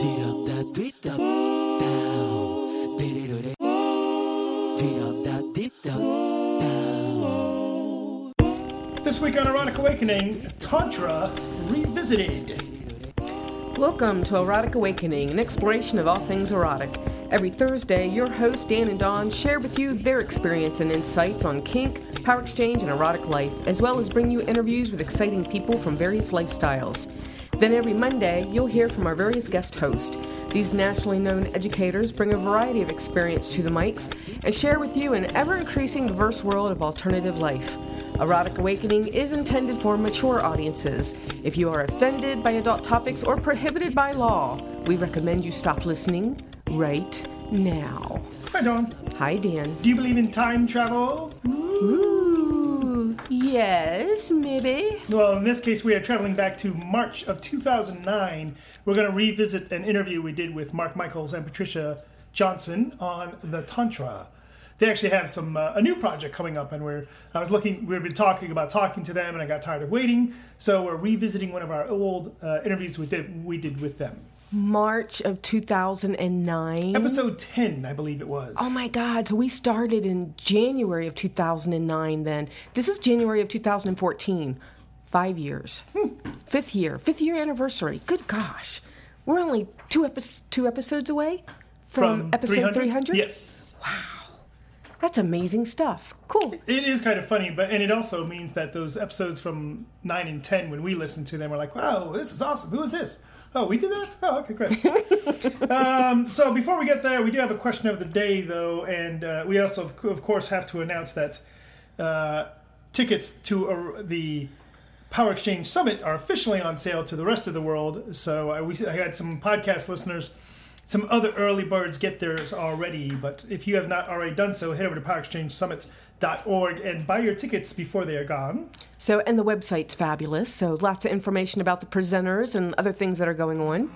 Tweet up that, tweet up, down. Dee-dee-doo-dee. Tweet up that, tweet up, down. This week on Erotic Awakening, Tantra Revisited. Welcome to Erotic Awakening, an exploration of all things erotic. Every Thursday, your hosts Dan and Dawn share with you their experience and insights on kink, power exchange, and erotic life, as well as bring you interviews with exciting people from various lifestyles. Then every Monday, you'll hear from our various guest hosts. These nationally known educators bring a variety of experience to the mics and share with you an ever increasing diverse world of alternative life. Erotic Awakening is intended for mature audiences. If you are offended by adult topics or prohibited by law, we recommend you stop listening right now. Hi, Dawn. Hi, Dan. Do you believe in time travel? Ooh, yes, maybe. Well, in this case, we are traveling back to March of 2009. We're going to revisit an interview we did with Mark Michaels and Patricia Johnson on the Tantra. They actually have some uh, a new project coming up, and we're I was looking. We've been talking about talking to them, and I got tired of waiting, so we're revisiting one of our old uh, interviews we did we did with them. March of 2009. Episode 10, I believe it was. Oh my God. So we started in January of 2009 then. This is January of 2014. Five years. Hmm. Fifth year. Fifth year anniversary. Good gosh. We're only two, epi- two episodes away from, episode 300? Yes. Wow. That's amazing stuff. Cool. It is kind of funny, but and it also means that those episodes from nine and ten, when we listen to them, we're like, "Wow, this is awesome! Who is this? Oh, we did that? Oh, okay, great." um, so before we get there, we do have a question of the day, though, and uh, we also, of course, have to announce that uh, tickets to uh, the Power Exchange Summit are officially on sale to the rest of the world. So I, we, I had some podcast listeners. Some other early birds get theirs already, but if you have not already done so, head over to powerexchangesummit.org and buy your tickets before they are gone. So, and the website's fabulous. So, lots of information about the presenters and other things that are going on.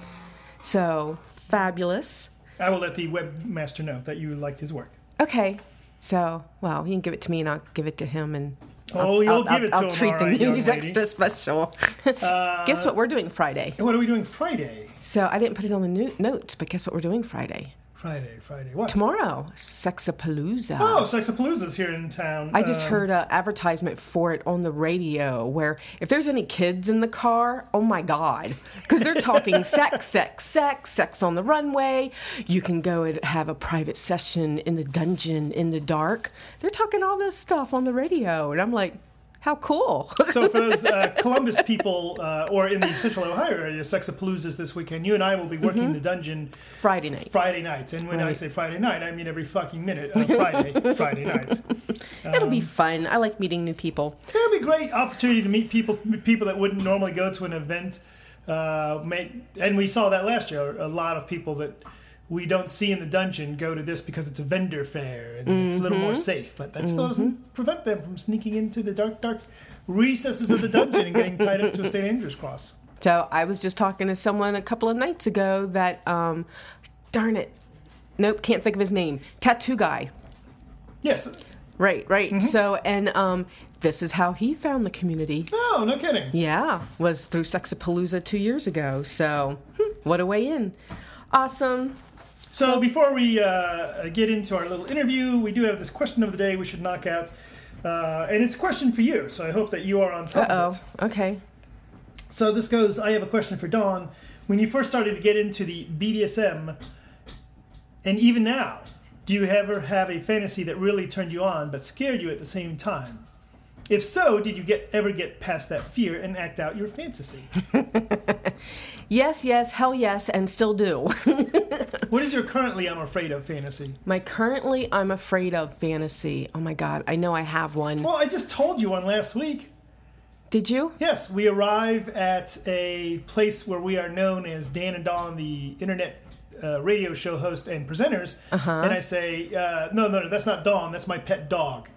So, fabulous. I will let the webmaster know that you like his work. Okay. So, well, you can give it to me and I'll give it to him and Oh, I'll, you'll I'll- give I'll- it to I'll him, treat the news extra special. Uh, guess what we're doing Friday? What are we doing Friday? So I didn't put it on the no- notes, but guess what we're doing Friday? Friday, Friday. What? Tomorrow, Sexapalooza. Oh, Sexapalooza's here in town. I just Um, heard an advertisement for it on the radio where if there's any kids in the car, oh my God. Because they're talking sex, sex, sex, sex on the runway. You can go and have a private session in the dungeon in the dark. They're talking all this stuff on the radio. And I'm like, how cool. so for those uh, Columbus people uh, or in the Central Ohio area, Sexapalooza's this weekend. You and I will be working the dungeon Friday night. Friday nights, and when I say Friday night, I mean every fucking minute of Friday. Friday night. It'll Um, be fun. I like meeting new people. It'll be a great opportunity to meet people people that wouldn't normally go to an event. Uh, make, and we saw that last year. A lot of people that we don't see in the dungeon go to this because it's a vendor fair and it's a little more safe. But that still doesn't prevent them from sneaking into the dark, dark recesses of the dungeon and getting tied up to a St. Andrew's cross. So I was just talking to someone a couple of nights ago that, um, darn it, nope, can't think of his name. Tattoo guy. Yes. Right, right. So, and um, this is how he found the community. Oh, no kidding. Yeah, was through Sexapalooza two years ago. So, hmm, what a way in. Awesome. So before we uh, get into our little interview, we do have this question of the day we should knock out. Uh, and it's a question for you, so I hope that you are on top Uh of it. oh. Okay. So this goes. I have a question for Dawn. When you first started to get into the BDSM, and even now, do you ever have a fantasy that really turned you on but scared you at the same time? If so, did you get ever get past that fear and act out your fantasy? Yes, yes, hell yes, and still do. what is your currently I'm afraid of fantasy? My currently I'm afraid of fantasy. Oh my god, I know I have one. Well, I just told you one last week. Did you? Yes, we arrive at a place where we are known as Dan and Dawn, the internet uh, radio show host and presenters. Uh-huh. And I say, uh, no, no, no, that's not Dawn. That's my pet dog.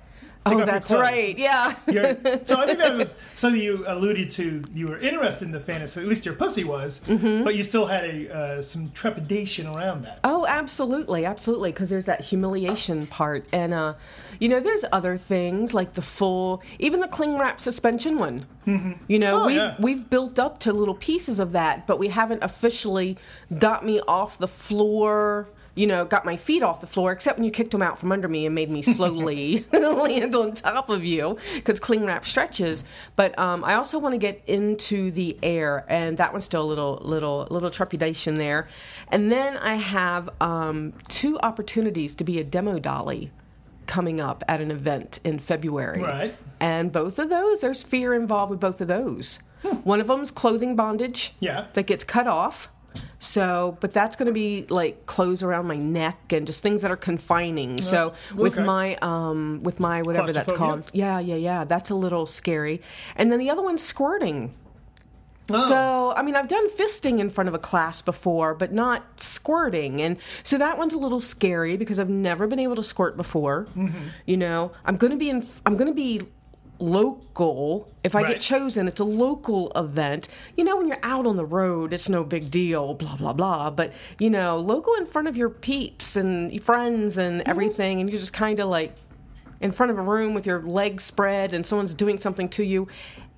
Oh, that's right. Yeah. You're- so I think that was something you alluded to. You were interested in the fantasy, at least your pussy was, but you still had a uh, some trepidation around that. Mm-hmm. Oh, absolutely, absolutely. Because there's that humiliation part, and uh, you know, there's other things like the full, even the cling wrap suspension one. Mm-hmm. You know, Oh, we've yeah. we've built up to little pieces of that, but we haven't officially got me off the floor. You know, got my feet off the floor, except when you kicked them out from under me and made me slowly land on top of you because cling wrap stretches. But um, I also want to get into the air, and that one's still a little, little, little trepidation there. And then I have um, two opportunities to be a demo dolly coming up at an event in February. Right. And both of those, there's fear involved with both of those. One of them's clothing bondage Yeah. that gets cut off. So, but that's going to be like clothes around my neck and just things that are confining. So, with okay. my um with my whatever that's called. Yeah, yeah, yeah. That's a little scary. And then the other one's squirting. Oh. So, I mean, I've done fisting in front of a class before, but not squirting. And so that one's a little scary because I've never been able to squirt before. Mm-hmm. You know, I'm going to be in I'm going to be local. If I Right. get chosen, it's a local event. You know, when you're out on the road, it's no big deal, blah blah blah, but you know, local in front of your peeps and friends and Mm-hmm. everything and you're just kind of like in front of a room with your legs spread and someone's doing something to you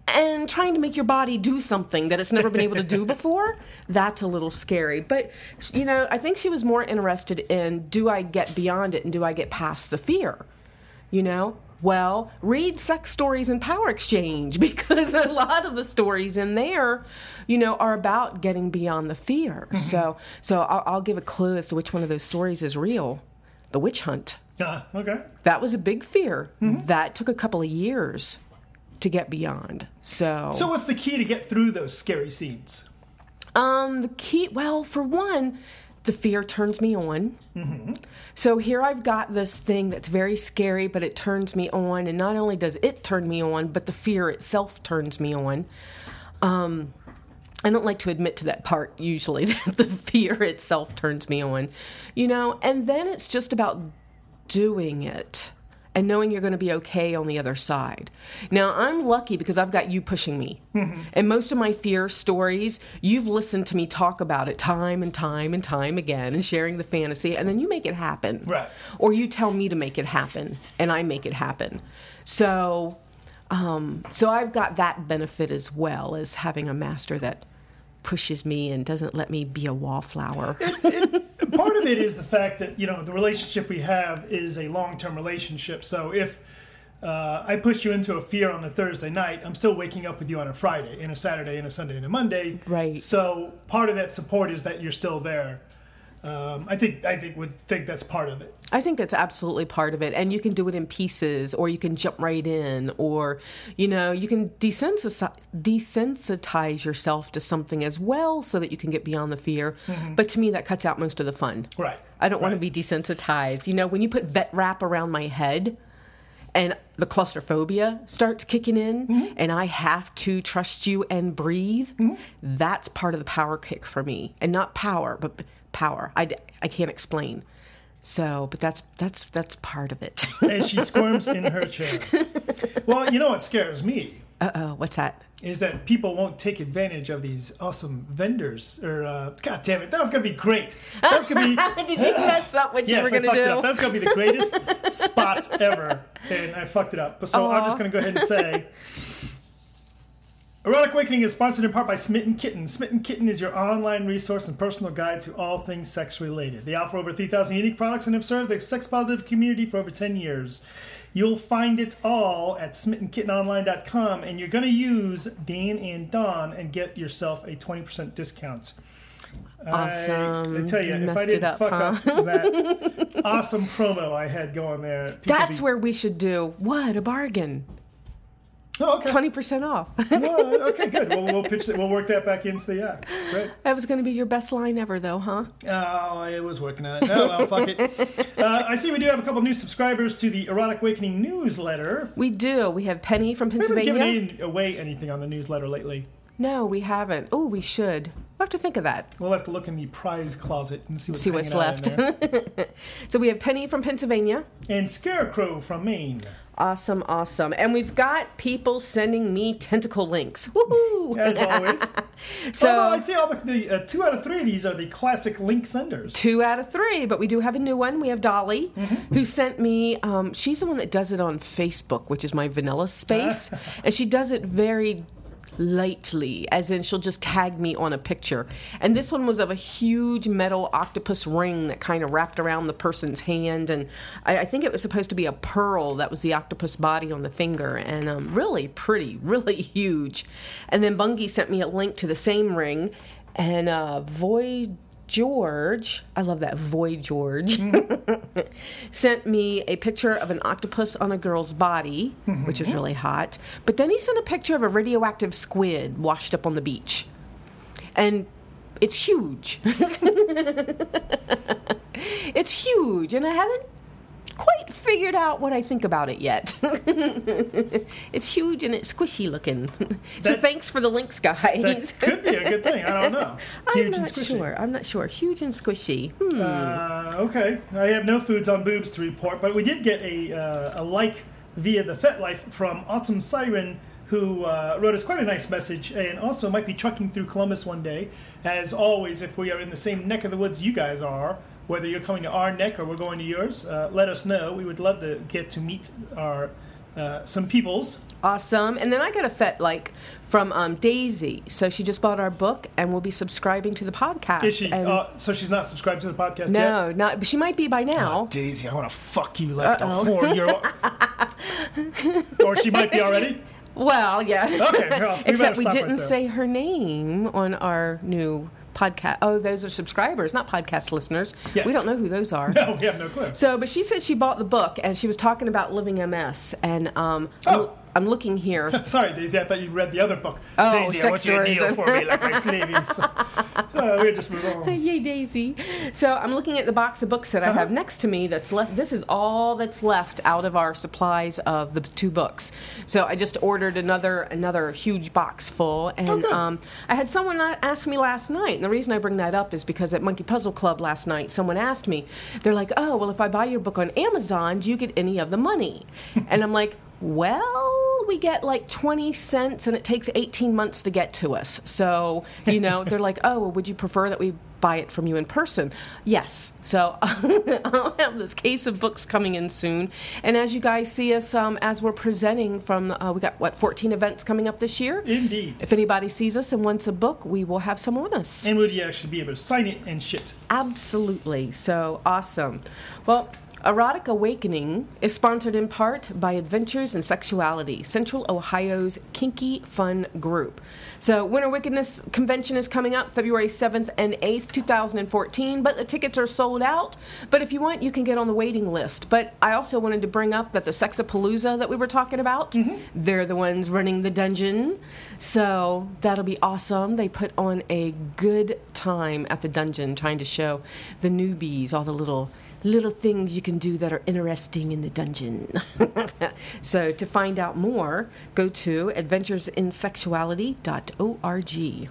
and trying to make your body do something that it's never been able to do before, that's a little scary. But, you know, I think she was more interested in do I get beyond it and do I get past the fear? You know? Well, read sex stories and power exchange because a lot of the stories in there, you know, are about getting beyond the fear. So, so I'll, I'll give a clue as to which one of those stories is real. The witch hunt. Ah, okay. That was a big fear. Mm-hmm. That took a couple of years to get beyond. So, So what's the key to get through those scary scenes? um, the key, well, for one, the fear turns me on. So here I've got this thing that's very scary, but it turns me on. And not only does it turn me on, but the fear itself turns me on. Um, I don't like to admit to that part usually that the fear itself turns me on, you know, and then it's just about doing it and knowing you're going to be okay on the other side. Now, I'm lucky because I've got you pushing me. And most of my fear stories, you've listened to me talk about it time and time and time again and sharing the fantasy, and then you make it happen. Right. Or you tell me to make it happen, and I make it happen. So, um, so I've got that benefit as well as having a master that pushes me and doesn't let me be a wallflower. Part of it is the fact that you know the relationship we have is a long-term relationship. So if uh, I push you into a fear on a Thursday night, I'm still waking up with you on a Friday, and a Saturday, and a Sunday, and a Monday. Right. So part of that support is that you're still there. Um, I think I think would think that's part of it. I think that's absolutely part of it. And you can do it in pieces, or you can jump right in, or, you know, you can desensi- desensitize yourself to something as well so that you can get beyond the fear. Mm-hmm. But to me, that cuts out most of the fun. Right. I don't want to be desensitized. You know, when you put vet wrap around my head, and the claustrophobia starts kicking in, mm-hmm. and I have to trust you and breathe, mm-hmm. that's part of the power kick for me. And not power, but power. I, I can't explain. So, but that's that's that's part of it. As she squirms in her chair. Well, you know what scares me uh oh, what's that? is that people won't take advantage of these awesome vendors. Or uh, God damn it, that was gonna be great. That's gonna be. Did you mess up what you were going to fucked it do? up. That's gonna be the greatest spots ever, and I fucked it up. So I'm just gonna go ahead and say, Erotic Awakening is sponsored in part by Smitten Kitten. Smitten Kitten is your online resource and personal guide to all things sex related. They offer over 3,000 unique products and have served the sex positive community for over 10 years. You'll find it all at smittenkittenonline.com, and you're going to use Dan and Dawn and get yourself a 20% discount. Awesome. I, I tell you, You if I didn't up, fuck huh? up that awesome promo I had going there, That's be- where we should do. What a bargain! Oh, okay. Twenty percent off. What? Okay, good. Well, we'll pitch that. We'll work that back into the act. Great. that was going to be your best line ever, though, huh? Oh, I was working on it. Oh, well, fuck it. Uh, I see we do have a couple new subscribers to the Erotic Awakening newsletter. We do. We have Penny from We haven't Pennsylvania. given any, away anything on the newsletter lately. No, we haven't. Oh, we should. We'll have to think of that. We'll have to look in the prize closet and see what's, See what's hanging out in left. so we have Penny from Pennsylvania. and Scarecrow from Maine. Awesome, awesome. And we've got people sending me tentacle links. Woohoo! As always. So Although I see all the, the uh, two out of three of these are the classic link senders. two out of three, but we do have a new one. We have Dolly, Mm-hmm. who sent me. Um, she's the one that does it on Facebook, which is my vanilla space, and she does it very lightly, as in she'll just tag me on a picture. And this one was of a huge metal octopus ring that kind of wrapped around the person's hand, and I, I think it was supposed to be a pearl that was the octopus body on the finger, and um, really pretty, really huge. And then Bungie sent me a link to the same ring, and uh, Void. George, I love that Void George, mm-hmm. sent me a picture of an octopus on a girl's body, which is mm-hmm. really hot. But then he sent a picture of a radioactive squid washed up on the beach. And it's huge. it's huge, and I haven't quite figured out what I think about it yet. it's huge and it's squishy looking. so thanks for the links, guys. That could be a good thing. I don't know. Huge I'm not sure. I'm not sure. Huge and squishy. Hmm. Uh, okay, I have no foods on boobs to report, but we did get a, uh, a like via the FetLife from Autumn Siren, who uh, wrote us quite a nice message, and also might be trucking through Columbus one day. As always, if we are in the same neck of the woods you guys are, whether you're coming to our neck or we're going to yours, uh, let us know. We would love to get to meet our uh, some peoples. Awesome. And then I got a fet like from um, Daisy. So she just bought our book and we'll be subscribing to the podcast. Is she? Uh, so she's not subscribed to the podcast yet. no, not. But she might be by now. Oh, Daisy, I want to fuck you like Uh-oh. the or she might be already. Well, yeah. Okay, well, we Except we didn't there. say her name on our new podcast. Oh, those are subscribers, not podcast listeners. Yes. We don't know who those are. No, we have no clue. So, but she said she bought the book and she was talking about living MS. And um, Oh. I'm, looking here. Sorry, Daisy. I thought you read the other book. Oh, Daisy, I want you to kneel for me like my slaves. uh, we'll just move on. Yay, Daisy. So I'm looking at the box of books that I Uh-huh. have next to me that's left. This is all that's left out of our supplies of the two books. So I just ordered another another huge box full. And Oh, um, I had someone ask me last night, and the reason I bring that up is because at Monkey Puzzle Club last night, someone asked me, they're like, oh, well, if I buy your book on Amazon, do you get any of the money? and I'm like, well, we get like 20 cents and it takes 18 months to get to us. So, you know, they're like, oh, well, would you prefer that we buy it from you in person? Yes. So I'll have this case of books coming in soon. And as you guys see us, um, as we're presenting from, uh, we got what, 14 events coming up this year? Indeed. If anybody sees us and wants a book, we will have some on us. And would you actually be able to sign it and shit? Absolutely. So awesome. Well, Erotic Awakening is sponsored in part by Adventures in Sexuality, Central Ohio's kinky fun group. So, Winter Wickedness Convention is coming up February 7th and 8th, 2014, but the tickets are sold out. But if you want, you can get on the waiting list. But I also wanted to bring up that the Sexapalooza that we were talking about, mm-hmm. they're the ones running the dungeon. So, that'll be awesome. They put on a good time at the dungeon trying to show the newbies all the little little things you can do that are interesting in the dungeon. so to find out more, go to adventuresinsexuality.org.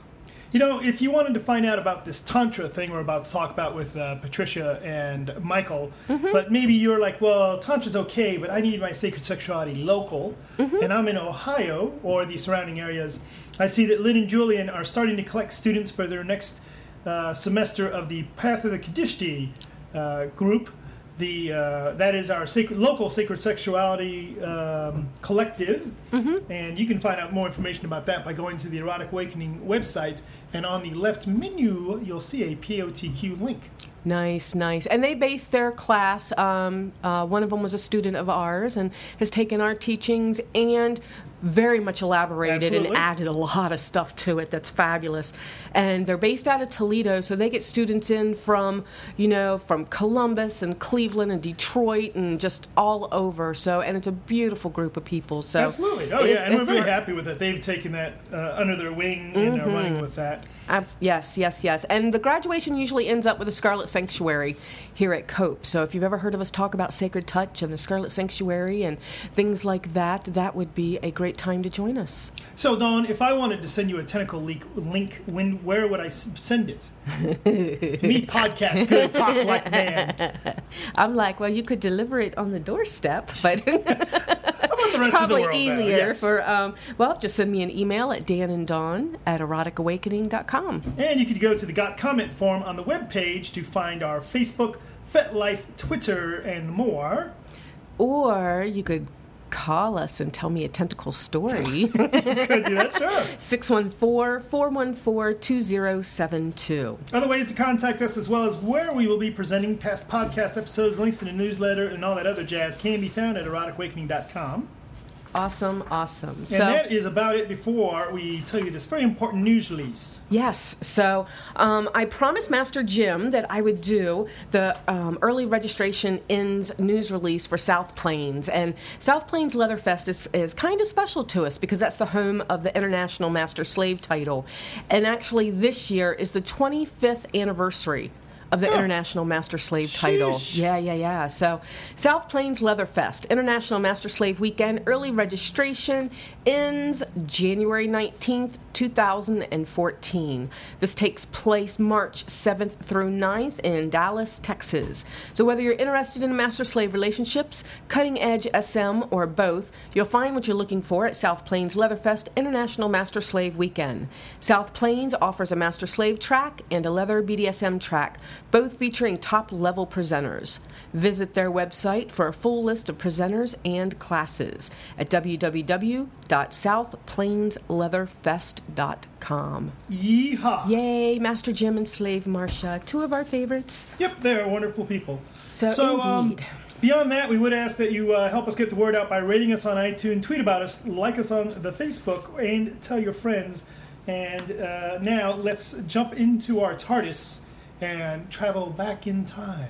You know, if you wanted to find out about this Tantra thing we're about to talk about with uh, Patricia and Michael, but maybe you're like, well, Tantra's okay, but I need my sacred sexuality local, and I'm in Ohio or the surrounding areas, I see that Lynn and Julian are starting to collect students for their next uh, semester of the Path of the Qadishti group. The uh, that is our sacred, local sacred sexuality um, collective, and you can find out more information about that by going to the Erotic Awakening website. And on the left menu, you'll see a POTQ link. Nice, nice. And they based their class. Um, uh, one of them was a student of ours and has taken our teachings and very much elaborated Absolutely. and added a lot of stuff to it that's fabulous. And they're based out of Toledo, so they get students in from, you know, from Columbus and Cleveland and Detroit and just all over. So, and it's a beautiful group of people. So, Absolutely. Oh if- yeah, and we're very happy with it. They've taken that uh, under their wing and are running with that. That. Uh, yes, yes, yes. And the graduation usually ends up with a Scarlet Sanctuary here at Cope. So if you've ever heard of us talk about Sacred Touch and the Scarlet Sanctuary and things like that, that would be a great time to join us. So, Dawn, if I wanted to send you a tentacle leak link, when where would I send it? Me podcast good talk like man. I'm like, well, you could deliver it on the doorstep, but How about the rest probably world? easier Yes. for, um, well, just send me an email at dananddawn at And you could go to the Got Comment form on the webpage to find our Facebook, FetLife, Twitter, and more. Or you could call us and tell me a tentacle story. Could do that, sure. 614 414 2072. Other ways to contact us, as well as where we will be presenting past podcast episodes, links to the newsletter, and all that other jazz, can be found at eroticawakening.com. Awesome, awesome. And So, that is about it before we tell you this very important news release. yes, so um, I promised Master Jim that I would do the um, early registration ends news release for South Plains. And South Plains Leatherfest is, is kind of special to us because that's the home of the International Master Slave title. And actually, this year is the 25th anniversary of the International Master Slave title. Yeah, yeah, yeah. So, South Plains Leatherfest, International Master Slave Weekend, early registration ends January 19th, 2014. This takes place March 7th through 9th in Dallas, Texas. So, whether you're interested in master slave relationships, cutting edge SM, or both, you'll find what you're looking for at South Plains Leatherfest International Master Slave Weekend. South Plains offers a master slave track and a leather BDSM track, both featuring top level presenters. Visit their website for a full list of presenters and classes at www.southplainsleatherfest.com. Yeehaw! Yay, Master Jim and Slave Marcia, two of our favorites. Yep, they're wonderful people. So, um, indeed. beyond that, we would ask that you uh, help us get the word out by rating us on iTunes, tweet about us, like us on the Facebook, and tell your friends. And uh, now let's jump into our TARDIS and travel back in time.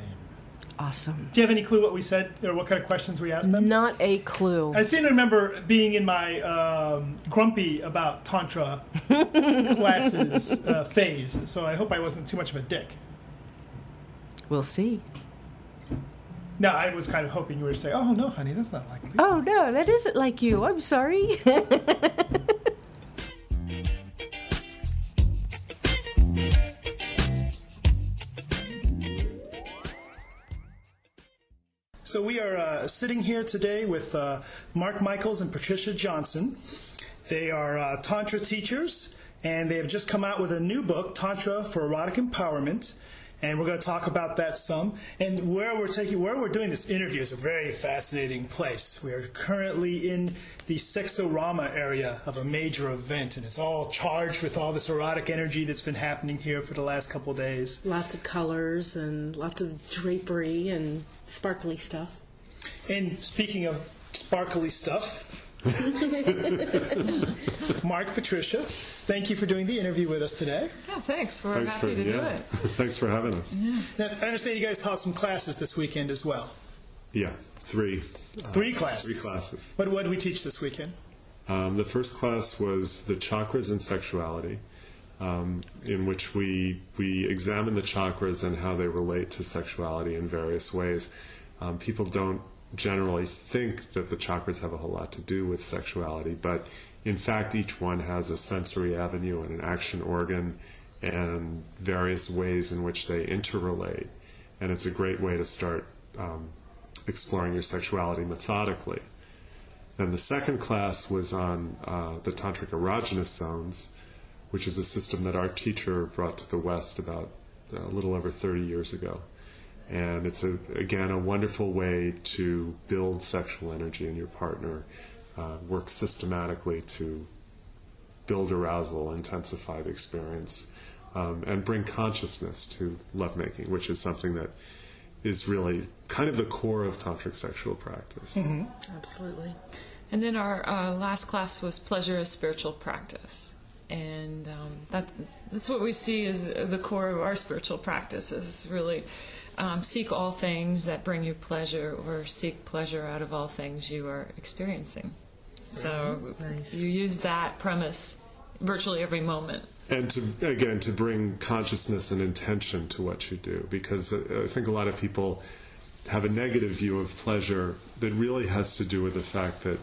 Awesome. Do you have any clue what we said or what kind of questions we asked them? Not a clue. I seem to remember being in my um, grumpy about Tantra classes uh, phase, so I hope I wasn't too much of a dick. We'll see. No, I was kind of hoping you were to say, oh, no, honey, that's not likely. Oh, no, that isn't like you. I'm sorry. So we are uh, sitting here today with uh, Mark Michaels and Patricia Johnson. They are uh, Tantra teachers, and they have just come out with a new book, Tantra for Erotic Empowerment. And we're going to talk about that some. And where we're taking, where we're doing this interview is a very fascinating place. We are currently in the Sexorama area of a major event, and it's all charged with all this erotic energy that's been happening here for the last couple of days. Lots of colors and lots of drapery and sparkly stuff. And speaking of sparkly stuff, Mark, Patricia, thank you for doing the interview with us today. Yeah, thanks. We're Thanks happy for to do it. Thanks for having us. Now, I understand you guys taught some classes this weekend as well. Yeah, three Three classes. three classes. What, what did we teach this weekend? Um, the first class was the chakras and sexuality, um, in which we we examine the chakras and how they relate to sexuality in various ways. Um, people don't generally think that the chakras have a whole lot to do with sexuality, but in fact, each one has a sensory avenue and an action organ and various ways in which they interrelate. And it's a great way to start um, exploring your sexuality methodically. Then the second class was on uh, the tantric erogenous zones, which is a system that our teacher brought to the West about uh, a little over 30 years ago. And it's a, again a wonderful way to build sexual energy in your partner, uh, work systematically to build arousal, intensify the experience, um, and bring consciousness to lovemaking, which is something that is really kind of the core of tantric sexual practice. Absolutely. And then our uh, last class was pleasure as spiritual practice, and um, that that's what we see as the core of our spiritual practice is really um, seek all things that bring you pleasure, or seek pleasure out of all things you are experiencing. So Nice. you use that premise virtually every moment. and to again to bring consciousness and intention to what you do because uh, I think a lot of people have a negative view of pleasure that really has to do with the fact that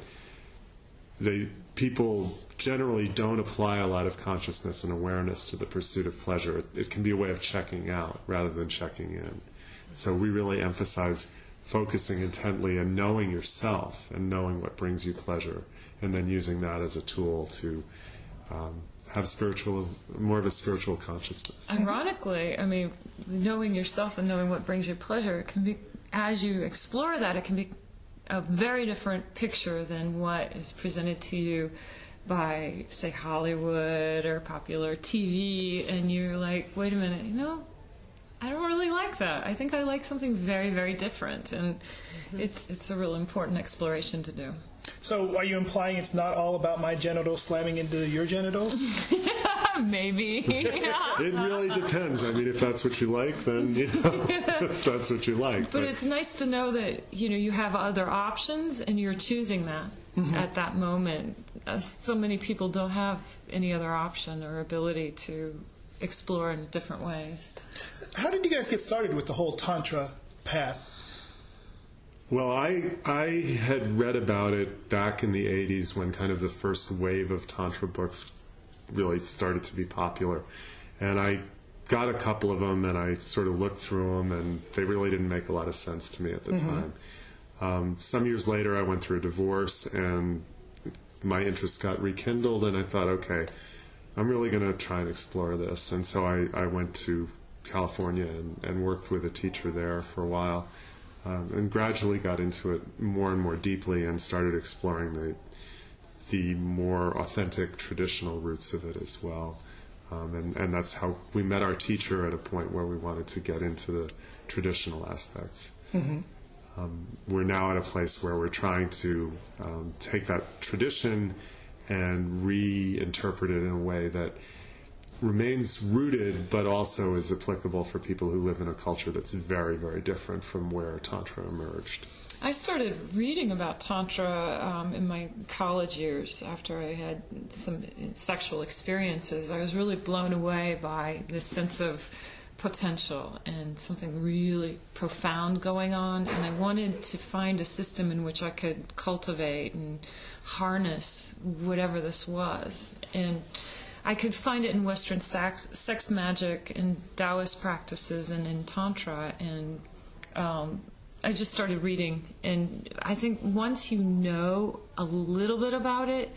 they people generally don't apply a lot of consciousness and awareness to the pursuit of pleasure. It, it can be a way of checking out rather than checking in. So we really emphasize focusing intently and knowing yourself and knowing what brings you pleasure, and then using that as a tool to um, have spiritual, more of a spiritual consciousness. Ironically, I mean, knowing yourself and knowing what brings you pleasure, can be, as you explore that, it can be a very different picture than what is presented to you by, say, Hollywood or popular TV, and you're like, wait a minute, you know, I don't really like that. I think I like something very, very different, and it's it's a real important exploration to do. So, are you implying it's not all about my genitals slamming into your genitals? Maybe. It really depends. I mean, if that's what you like, then you know, if that's what you like. But it's nice to know that you know you have other options and you're choosing that at that moment. Uh, so many people don't have any other option or ability to explore in different ways. How did you guys get started with the whole Tantra path? Well, I I had read about it back in the '80s when kind of the first wave of tantra books really started to be popular, and I got a couple of them and I sort of looked through them, and they really didn't make a lot of sense to me at the time. Um, some years later, I went through a divorce, and my interest got rekindled, and I thought, okay, I'm really going to try and explore this, and so I, I went to California and, and worked with a teacher there for a while um, and gradually got into it more and more deeply and started exploring the the more authentic traditional roots of it as well. Um, and, and that's how we met our teacher at a point where we wanted to get into the traditional aspects. Um, we're now at a place where we're trying to um, take that tradition and reinterpret it in a way that remains rooted but also is applicable for people who live in a culture that's very, very different from where Tantra emerged. I started reading about Tantra um, in my college years after I had some sexual experiences. I was really blown away by this sense of potential and something really profound going on. And I wanted to find a system in which I could cultivate and harness whatever this was. And I could find it in Western sex, sex magic and Taoist practices and in Tantra. And um, I just started reading, and I think once you know a little bit about it,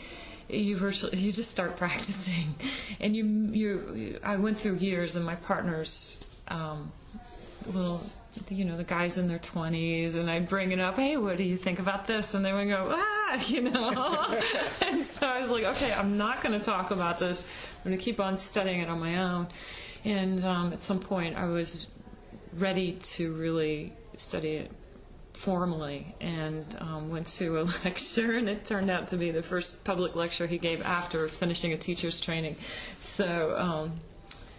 you virtually you just start practicing, and you you. I went through years, and my partners, um, well, you know, the guys in their twenties, and I'd bring it up. Hey, what do you think about this? And they would go, ah, you know. and so I was like, okay, I'm not going to talk about this. I'm going to keep on studying it on my own. And um, at some point, I was ready to really study it formally and um, went to a lecture and it turned out to be the first public lecture he gave after finishing a teacher's training so um,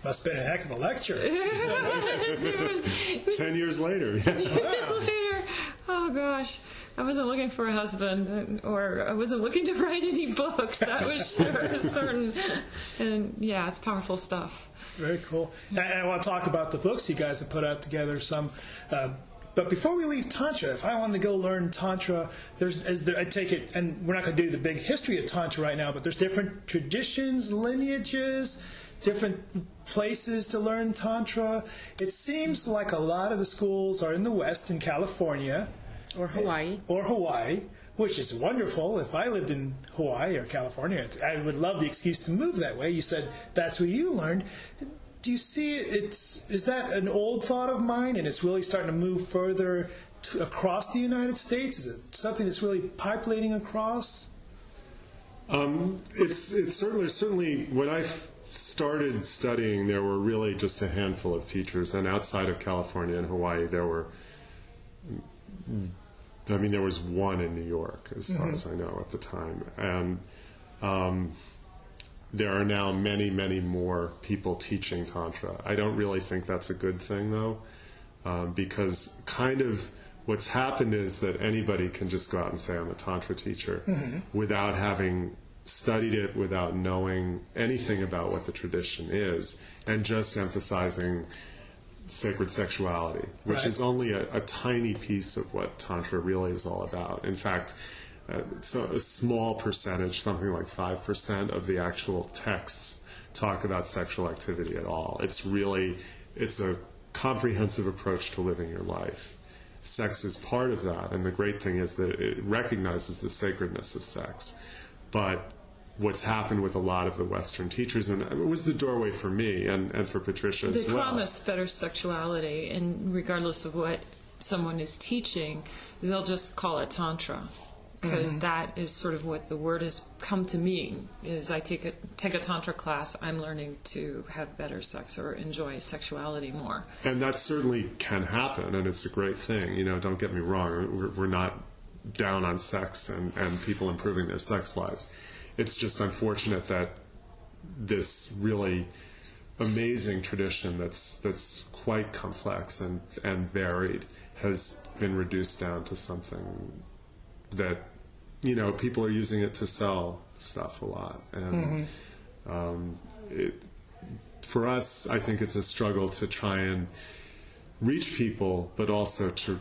Must have been a heck of a lecture. was, was Ten years later. Ten years later oh gosh I wasn't looking for a husband or I wasn't looking to write any books that was sure certain and yeah it's powerful stuff Very cool. And I want to talk about the books you guys have put out together. Some, uh, but before we leave Tantra, if I wanted to go learn Tantra, there's is there, I take it, and we're not going to do the big history of Tantra right now, but there's different traditions, lineages, different places to learn Tantra. It seems like a lot of the schools are in the West, in California Or Hawaii. or Hawaii, which is wonderful. If I lived in Hawaii or California, I would love the excuse to move that way. You said that's where you learned. Do you see it's is that an old thought of mine, and it's really starting to move further to, across the United States? Is it something that's really pipelating across? Um, it's it's certainly certainly when I f- started studying, there were really just a handful of teachers, and outside of California and Hawaii, there were. I mean, there was one in New York, as far as I know at the time, and um, there are now many, many more people teaching tantra. I don't really think that's a good thing, though, um, because kind of what's happened is that anybody can just go out and say I'm a tantra teacher without having studied it without knowing anything about what the tradition is and just emphasizing sacred sexuality, which Right. is only a, a tiny piece of what Tantra really is all about. In fact, uh, so a small percentage, something like 5% of the actual texts talk about sexual activity at all. It's really, it's a comprehensive approach to living your life. Sex is part of that, and the great thing is that it recognizes the sacredness of sex. But what's happened with a lot of the Western teachers, and it was the doorway for me and, and for Patricia They as well. promise better sexuality, and regardless of what someone is teaching, they'll just call it tantra because mm-hmm. that is sort of what the word has come to mean. Is I take a take a tantra class, I'm learning to have better sex or enjoy sexuality more. and that certainly can happen, and it's a great thing. You know, don't get me wrong. We're, we're not down on sex and, and people improving their sex lives. It's just unfortunate that this really amazing tradition that's that's quite complex and and varied has been reduced down to something that you know people are using it to sell stuff a lot. And um, it, for us I think it's a struggle to try and reach people but also to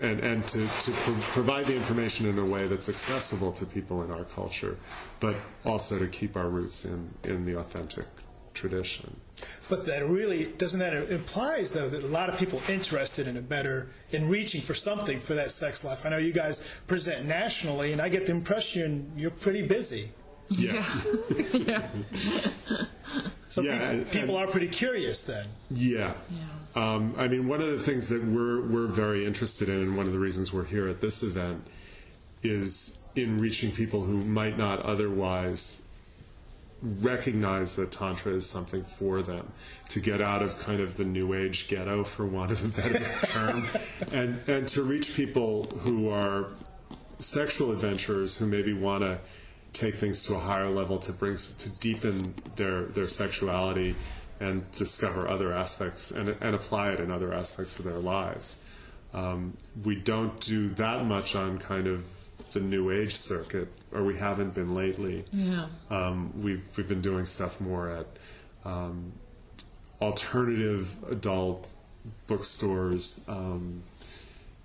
and, and to, to pro- provide the information in a way that's accessible to people in our culture, but also to keep our roots in, in the authentic tradition. But that really doesn't that implies though that a lot of people interested in a better in reaching for something for that sex life. I know you guys present nationally, and I get the impression you're pretty busy. Yeah. yeah. So Yeah, pe- and- people and- are pretty curious then. Yeah. Yeah. Um, I mean, one of the things that we're we're very interested in, and one of the reasons we're here at this event, is in reaching people who might not otherwise recognize that tantra is something for them to get out of kind of the new age ghetto for want of a better term and and to reach people who are sexual adventurers who maybe want to take things to a higher level to bring to deepen their their sexuality and discover other aspects and and apply it in other aspects of their lives. Um, we don't do that much on kind of the new age circuit, or we haven't been lately. Yeah. Um, we've we've been doing stuff more at um, alternative adult bookstores, um,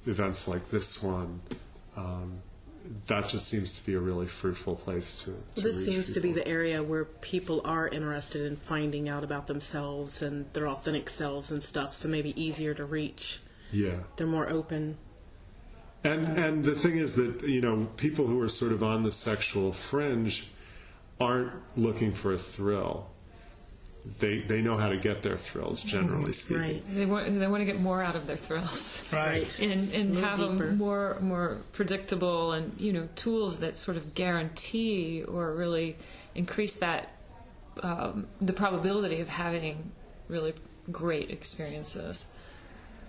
events like this one. Um, that just seems to be a really fruitful place to. to This seems to be the area where people are interested in finding out about themselves and their authentic selves and stuff, so maybe easier to reach. yeah. They're more open. And and the thing is that you know people who are sort of on the sexual fringe aren't looking for a thrill. They they know how to get their thrills generally speaking. Right. They want they want to get more out of their thrills. Right. and and Move have deeper. them more more predictable and you know tools that sort of guarantee or really increase that um, the probability of having really great experiences.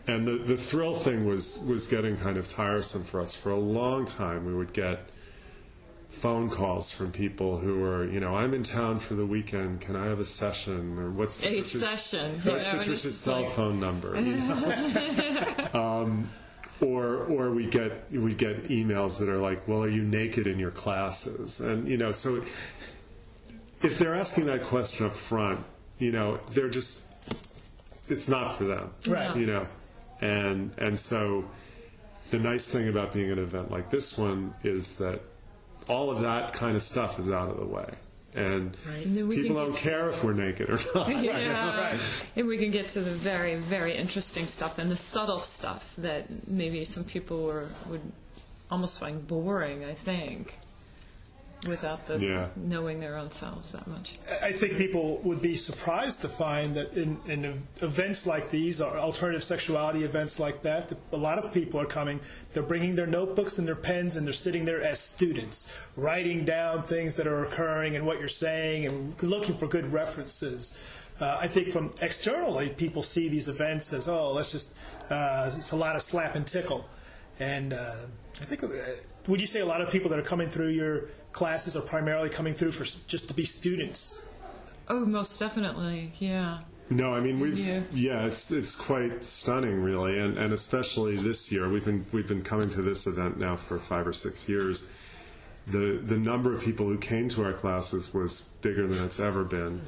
And the, the thrill thing was, was getting kind of tiresome for us. For a long time, we would get phone calls from people who are, you know, I'm in town for the weekend. Can I have a session? Or what's A Patricia's, session, What's you know, Patricia's cell like- phone number? You know? um, or or we get we get emails that are like, well, are you naked in your classes? And you know, so if they're asking that question up front, you know, they're just it's not for them Right. you know and and so the nice thing about being at an event like this one is that all of that kind of stuff is out of the way. And And people don't get- care if we're naked or not. Yeah, and we can get to the very, very interesting stuff and the subtle stuff that maybe some people were, would almost find boring. I think, without the Yeah. knowing their own selves that much. I think people would be surprised to find that in, in events like these, or alternative sexuality events like that, that a lot of people are coming. They're bringing their notebooks and their pens, and they're sitting there as students, writing down things that are occurring and what you're saying, and looking for good references. Uh, I think from externally, people see these events as, oh, let's just, uh, it's a lot of slap and tickle. And uh, I think, uh, would you say a lot of people that are coming through your classes are primarily coming through for just to be students? Oh, most definitely, yeah. No, I mean we've Yeah. yeah, it's it's quite stunning, really, and and especially this year we've been we've been coming to this event now for five or six years, the the number of people who came to our classes was bigger than it's ever been.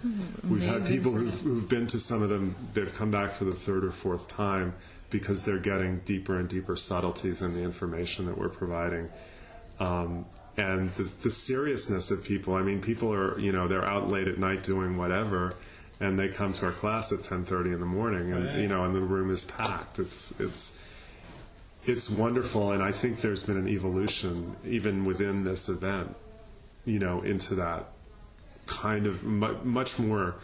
We've had people who've, who've been to some of them. They've come back for the third or fourth time because they're getting deeper and deeper subtleties in the information that we're providing. Um, and the, the seriousness of people. I mean, people are you know they're out late at night doing whatever, and they come to our class at ten thirty in the morning, and you know, and the room is packed. It's it's it's wonderful, and I think there's been an evolution even within this event, you know, into that kind of mu- much more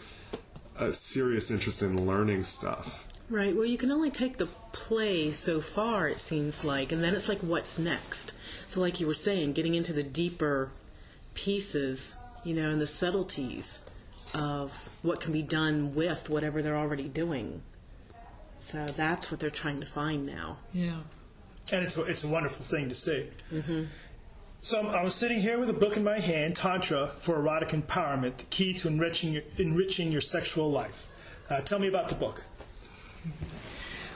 uh, serious interest in learning stuff. Right. Well, you can only take the play so far, it seems like, and then it's like, what's next? So, like you were saying, getting into the deeper pieces, you know, and the subtleties of what can be done with whatever they're already doing. So that's what they're trying to find now. Yeah. and it's a, it's a wonderful thing to see. So I'm- I was sitting here with a book in my hand, Tantra for Erotic Empowerment: The Key to Enriching Your, enriching your Sexual Life. Uh, tell me about the book.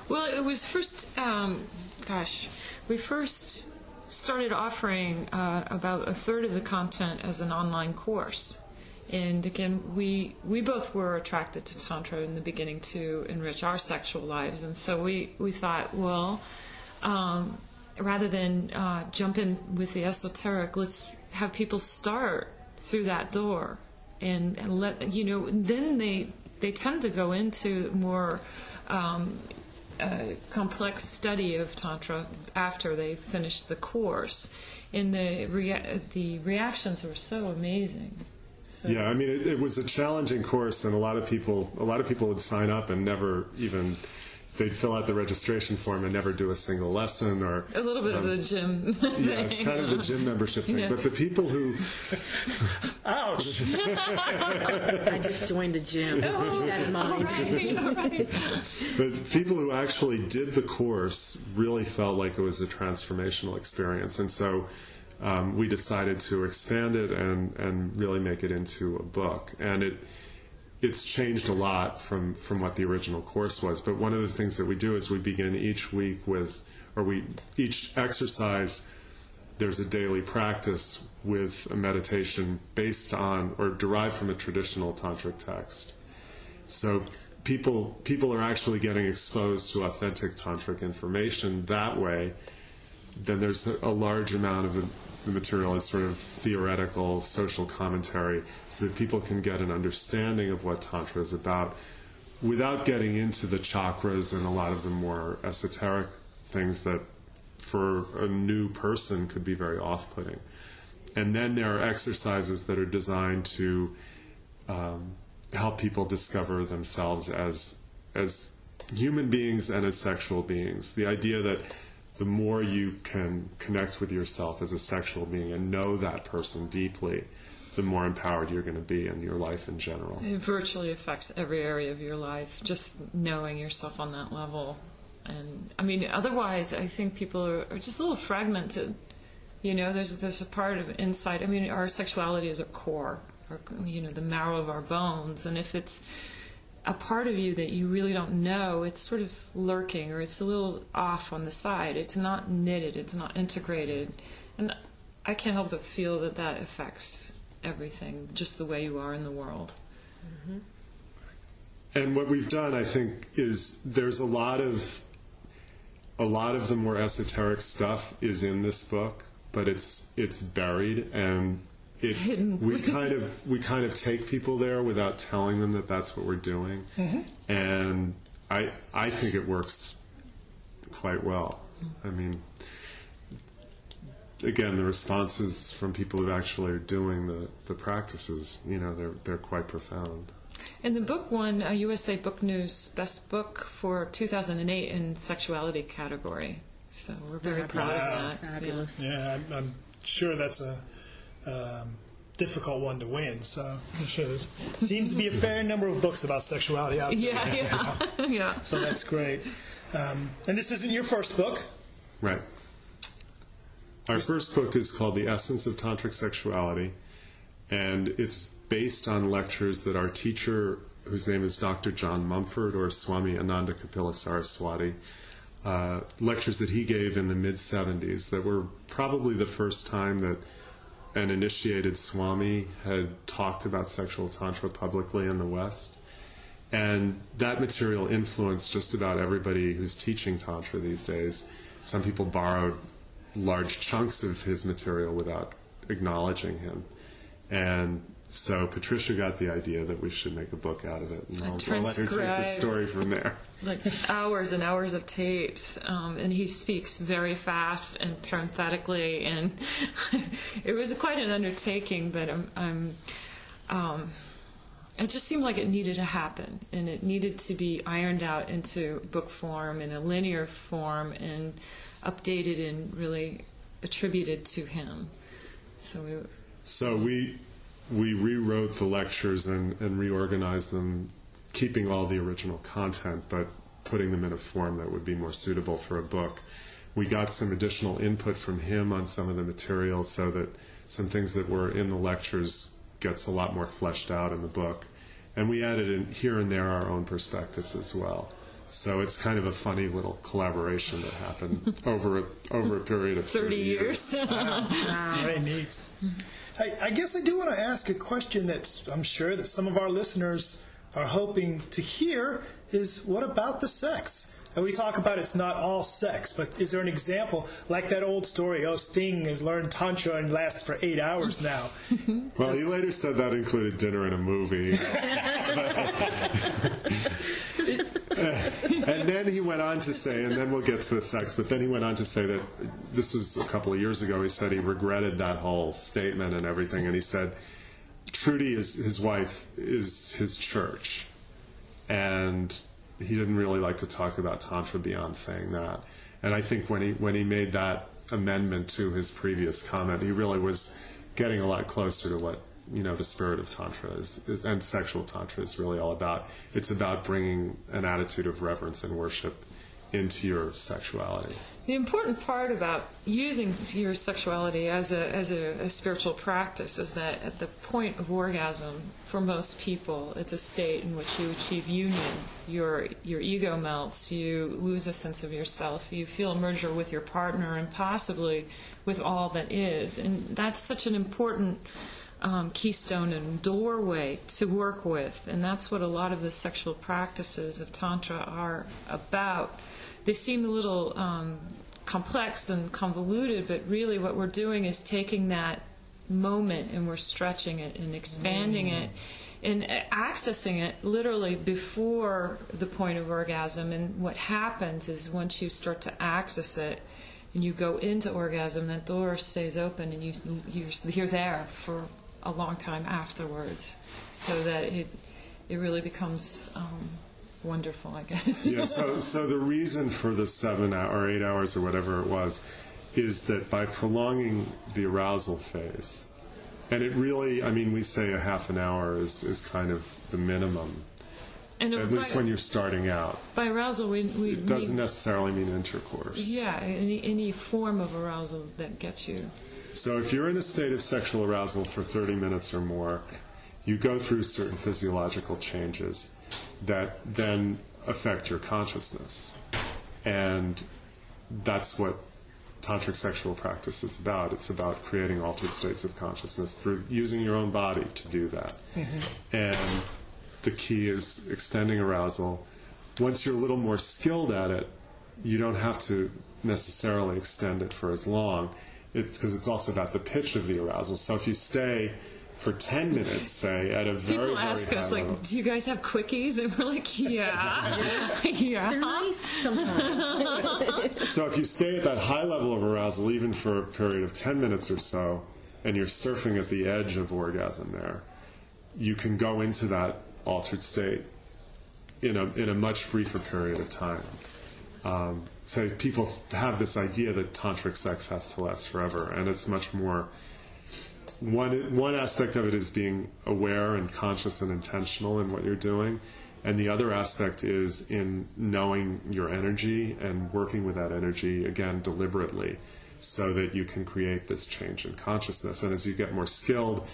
Well, it was first, um, gosh, we first started offering uh, about a third of the content as an online course. And again, we we both were attracted to tantra in the beginning to enrich our sexual lives, and so we we thought, well, um, rather than uh, jump in with the esoteric, let's have people start through that door, and, and let you know. Then they they tend to go into more um, uh, complex study of tantra after they finished the course, and the rea- the reactions were so amazing. So, Yeah, I mean, it, it was a challenging course, and a lot of people, a lot of people would sign up and never even, they'd fill out the registration form and never do a single lesson, or a little bit of the gym. yeah, it's kind of the gym membership thing. Yeah. But the people who, Ouch! I just joined the gym. Keep that in mind. the people who actually did the course really felt like it was a transformational experience, and so. Um, we decided to expand it and, and really make it into a book. And it, it's changed a lot from, from what the original course was. But one of the things that we do is we begin each week with, or we each exercise. There's a daily practice with a meditation based on or derived from a traditional tantric text. So people people are actually getting exposed to authentic tantric information that way. Then there's a, large amount of the, material is sort of theoretical social commentary, so that people can get an understanding of what tantra is about, without getting into the chakras and a lot of the more esoteric things that, for a new person, could be very off-putting. And then there are exercises that are designed to um, help people discover themselves as as human beings and as sexual beings. The idea that the more you can connect with yourself as a sexual being and know that person deeply, the more empowered you're going to be in your life in general. It virtually affects every area of your life, just knowing yourself on that level. And I mean, otherwise, I think people are, are just a little fragmented. You know, there's there's a part of insight. I mean, our sexuality is a core, or, you know, the marrow of our bones. And if it's a part of you that you really don't know, it's sort of lurking, or it's a little off on the side. It's not knitted. It's not integrated. And I can't help but feel that that affects everything, just the way you are in the world. Mm-hmm. And what we've done, I think, is there's a lot of a lot of the more esoteric stuff is in this book, but it's it's buried and it Hidden. we kind of we kind of take people there without telling them that that's what we're doing, mm-hmm. and I I think it works quite well. I mean, again, the responses from people who actually are doing the, the practices, you know, they're they're quite profound. And the book won a USA Book News Best Book for 2008 in sexuality category. So we're very proud Wow. of that. Fabulous. Yeah, I'm, I'm sure that's a um, difficult one to win. So I'm sure there seems to be a fair number of books about sexuality out there. Yeah, yeah, yeah. So that's great. Um, and this isn't your first book. Right. Our first book is called The Essence of Tantric Sexuality, and it's based on lectures that our teacher, whose name is Dr. John Mumford or Swami Ananda Kapila Saraswati, uh, lectures that he gave in the mid 70s that were probably the first time that an initiated Swami had talked about sexual tantra publicly in the West. And that material influenced just about everybody who's teaching Tantra these days. Some people borrowed large chunks of his material without acknowledging him. And so Patricia got the idea that we should make a book out of it. And I'll, I'll let her take the story from there. like hours and hours of tapes, um, and he speaks very fast and parenthetically, and it was quite an undertaking. But I'm, I'm um, it just seemed like it needed to happen, and it needed to be ironed out into book form in a linear form and updated and really attributed to him. So we, So we we rewrote the lectures and, and reorganized them, keeping all the original content, but putting them in a form that would be more suitable for a book. We got some additional input from him on some of the materials, so that some things that were in the lectures gets a lot more fleshed out in the book, and we added in here and there our own perspectives as well. So it's kind of a funny little collaboration that happened over a, over a period of 30 years. Very neat. I, I guess I do want to ask a question that I'm sure that some of our listeners are hoping to hear is what about the sex? And we talk about it's not all sex, but is there an example like that old story? Oh, Sting has learned tantra and lasts for eight hours now. Well, he later said that included dinner and a movie. and then he went on to say, and then we'll get to the sex, but then he went on to say that this was a couple of years ago. He said he regretted that whole statement and everything, and he said Trudie is his wife is his church, and he didn't really like to talk about tantra beyond saying that. And I think when he when he made that amendment to his previous comment, he really was getting a lot closer to what you know the spirit of tantra is, is and sexual tantra is really all about. It's about bringing an attitude of reverence and worship into your sexuality. The important part about using your sexuality as a as a, a spiritual practice is that at the point of orgasm, for most people, it's a state in which you achieve union. Your your ego melts. You lose a sense of yourself. You feel a merger with your partner and possibly with all that is. And that's such an important um, keystone and doorway to work with. And that's what a lot of the sexual practices of Tantra are about. They seem a little um, complex and convoluted, but really what we're doing is taking that moment and we're stretching it and expanding it and accessing it literally before the point of orgasm. And what happens is once you start to access it, and you go into orgasm, that door stays open, and you you're, you're there for a long time afterwards, so that it it really becomes um, wonderful, I guess. yeah, so so the reason for the seven hour or eight hours or whatever it was is that by prolonging the arousal phase, and it really, I mean, we say a half an hour is, is kind of the minimum, and at least when you're starting out. by arousal, we we It doesn't mean- necessarily mean intercourse. yeah, any any form of arousal that gets you. So if you're in a state of sexual arousal for 30 minutes or more, you go through certain physiological changes that then affect your consciousness. And that's what tantric sexual practice is about. It's about creating altered states of consciousness through using your own body to do that. Mm-hmm. And the key is extending arousal. Once you're a little more skilled at it, you don't have to necessarily extend it for as long. It's because it's also about the pitch of the arousal. So if you stay for 10 minutes, say, at a very, People very ask high us level, like, "Do you guys have quickies?" And we're like, "Yeah, yeah." They're nice sometimes. So if you stay at that high level of arousal, even for a period of 10 minutes or so, and you're surfing at the edge of orgasm there, you can go into that altered state in a, in a much briefer period of time. Um, so people have this idea that tantric sex has to last forever, and it's much more. One, one aspect of it is being aware and conscious and intentional in what you're doing. And the other aspect is in knowing your energy and working with that energy, again, deliberately, so that you can create this change in consciousness. And as you get more skilled,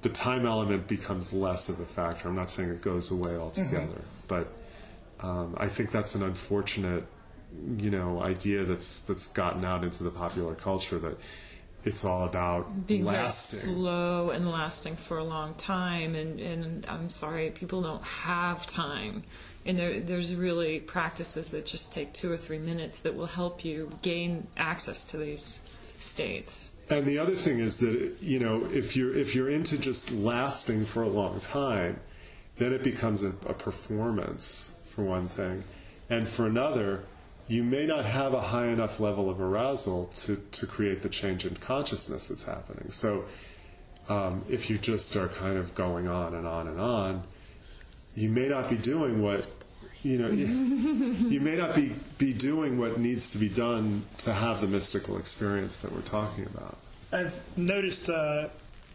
the time element becomes less of a factor. I'm not saying it goes away altogether, but um, I think that's an unfortunate, you know, idea that's that's gotten out into the popular culture that it's all about being lasting. slow and lasting for a long time. And, and I'm sorry, people don't have time. And there, there's really practices that just take two or three minutes that will help you gain access to these states. And the other thing is that you know if you're if you're into just lasting for a long time, then it becomes a, a performance for one thing, and for another, you may not have a high enough level of arousal to to create the change in consciousness that's happening. So, um, if you just are kind of going on and on and on, you may not be doing what you know you, you may not be be doing what needs to be done to have the mystical experience that we're talking about. I've noticed uh,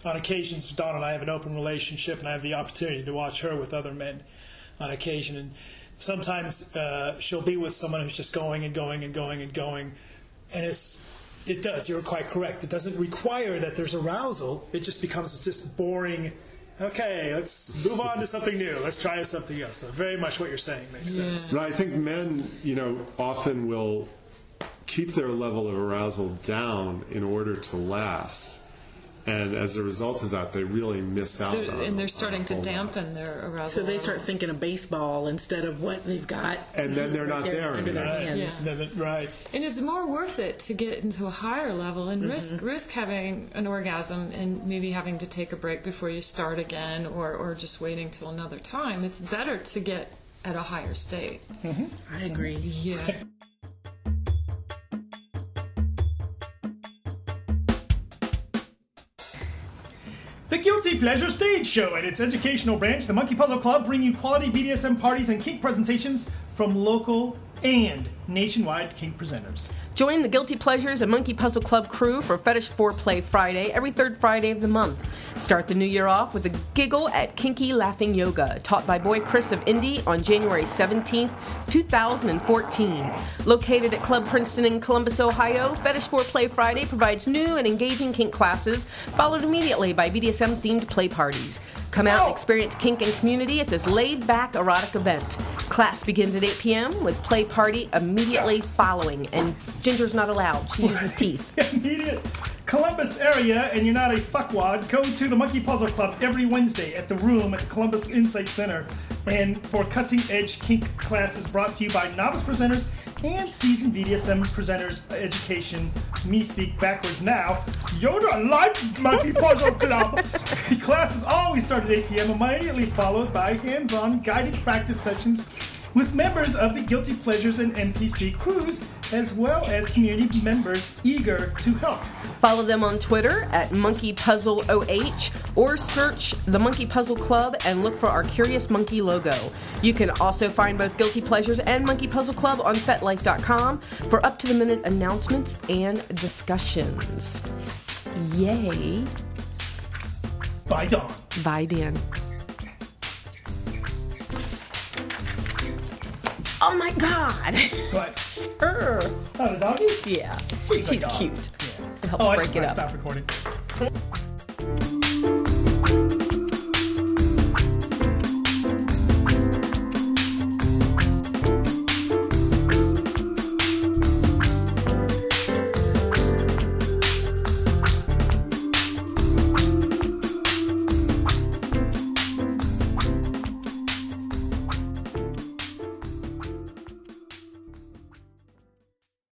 on occasions, Dawn and I have an open relationship, and I have the opportunity to watch her with other men on occasion. And sometimes uh, she'll be with someone who's just going and going and going and going, and it's it does. You're quite correct. It doesn't require that there's arousal. It just becomes this boring. Okay, let's move on to something new. Let's try something else. So very much what you're saying makes Yeah. sense. But I think men, you know, often will keep their level of arousal down in order to last. And as a result of that, they really miss out. They're, on, and they're on starting a to whole lot. dampen their arousal. So they start thinking of baseball instead of what they've got. And then they're not They're there under their anymore. hands. Yeah. Then- then- Right. And it's more worth it to get into a higher level and mm-hmm. risk risk having an orgasm and maybe having to take a break before you start again or, or just waiting till another time. It's better to get at a higher state. Mm-hmm. I agree. Yeah. Guilty Pleasure Stage Show and its educational branch, the Monkey Puzzle Club, bring you quality BDSM parties and kink presentations from local and nationwide kink presenters. Join the Guilty Pleasures and Monkey Puzzle Club crew for Fetish Foreplay Friday every third Friday of the month. Start the new year off with a giggle at Kinky Laughing Yoga, taught by boy Chris of Indy on January 17th, 2014. Located at Club Princeton in Columbus, Ohio, Fetish Foreplay Friday provides new and engaging kink classes, followed immediately by BDSM themed play parties. Come out and experience kink and community at this laid back erotic event. Class begins at 8 p.m. with play party immediately following, and Ginger's not allowed. She uses teeth. Immediate Columbus area and you're not a fuckwad, go to the Monkey Puzzle Club every Wednesday at the room at the Columbus Insight Center. And for cutting edge kink classes brought to you by novice presenters and seasoned BDSM presenters uh, education. Me speak backwards now. Yoda likes Monkey Puzzle Club. Classes always start at 8 p.m. immediately followed by hands-on guided practice sessions with members of the Guilty Pleasures and MPC crews, as well as community members eager to help. Follow them on Twitter at Monkey Puzzle OH or search the Monkey Puzzle Club and look for our Curious Monkey logo. You can also find both Guilty Pleasures and Monkey Puzzle Club on FetLife.com for up to the minute announcements and discussions. Yay. Bye, Dawn. Bye, Dan. Oh my god! What? Err. Oh, the doggy? yeah, She's she's cute. It helps Oh, I break should it up. stop recording.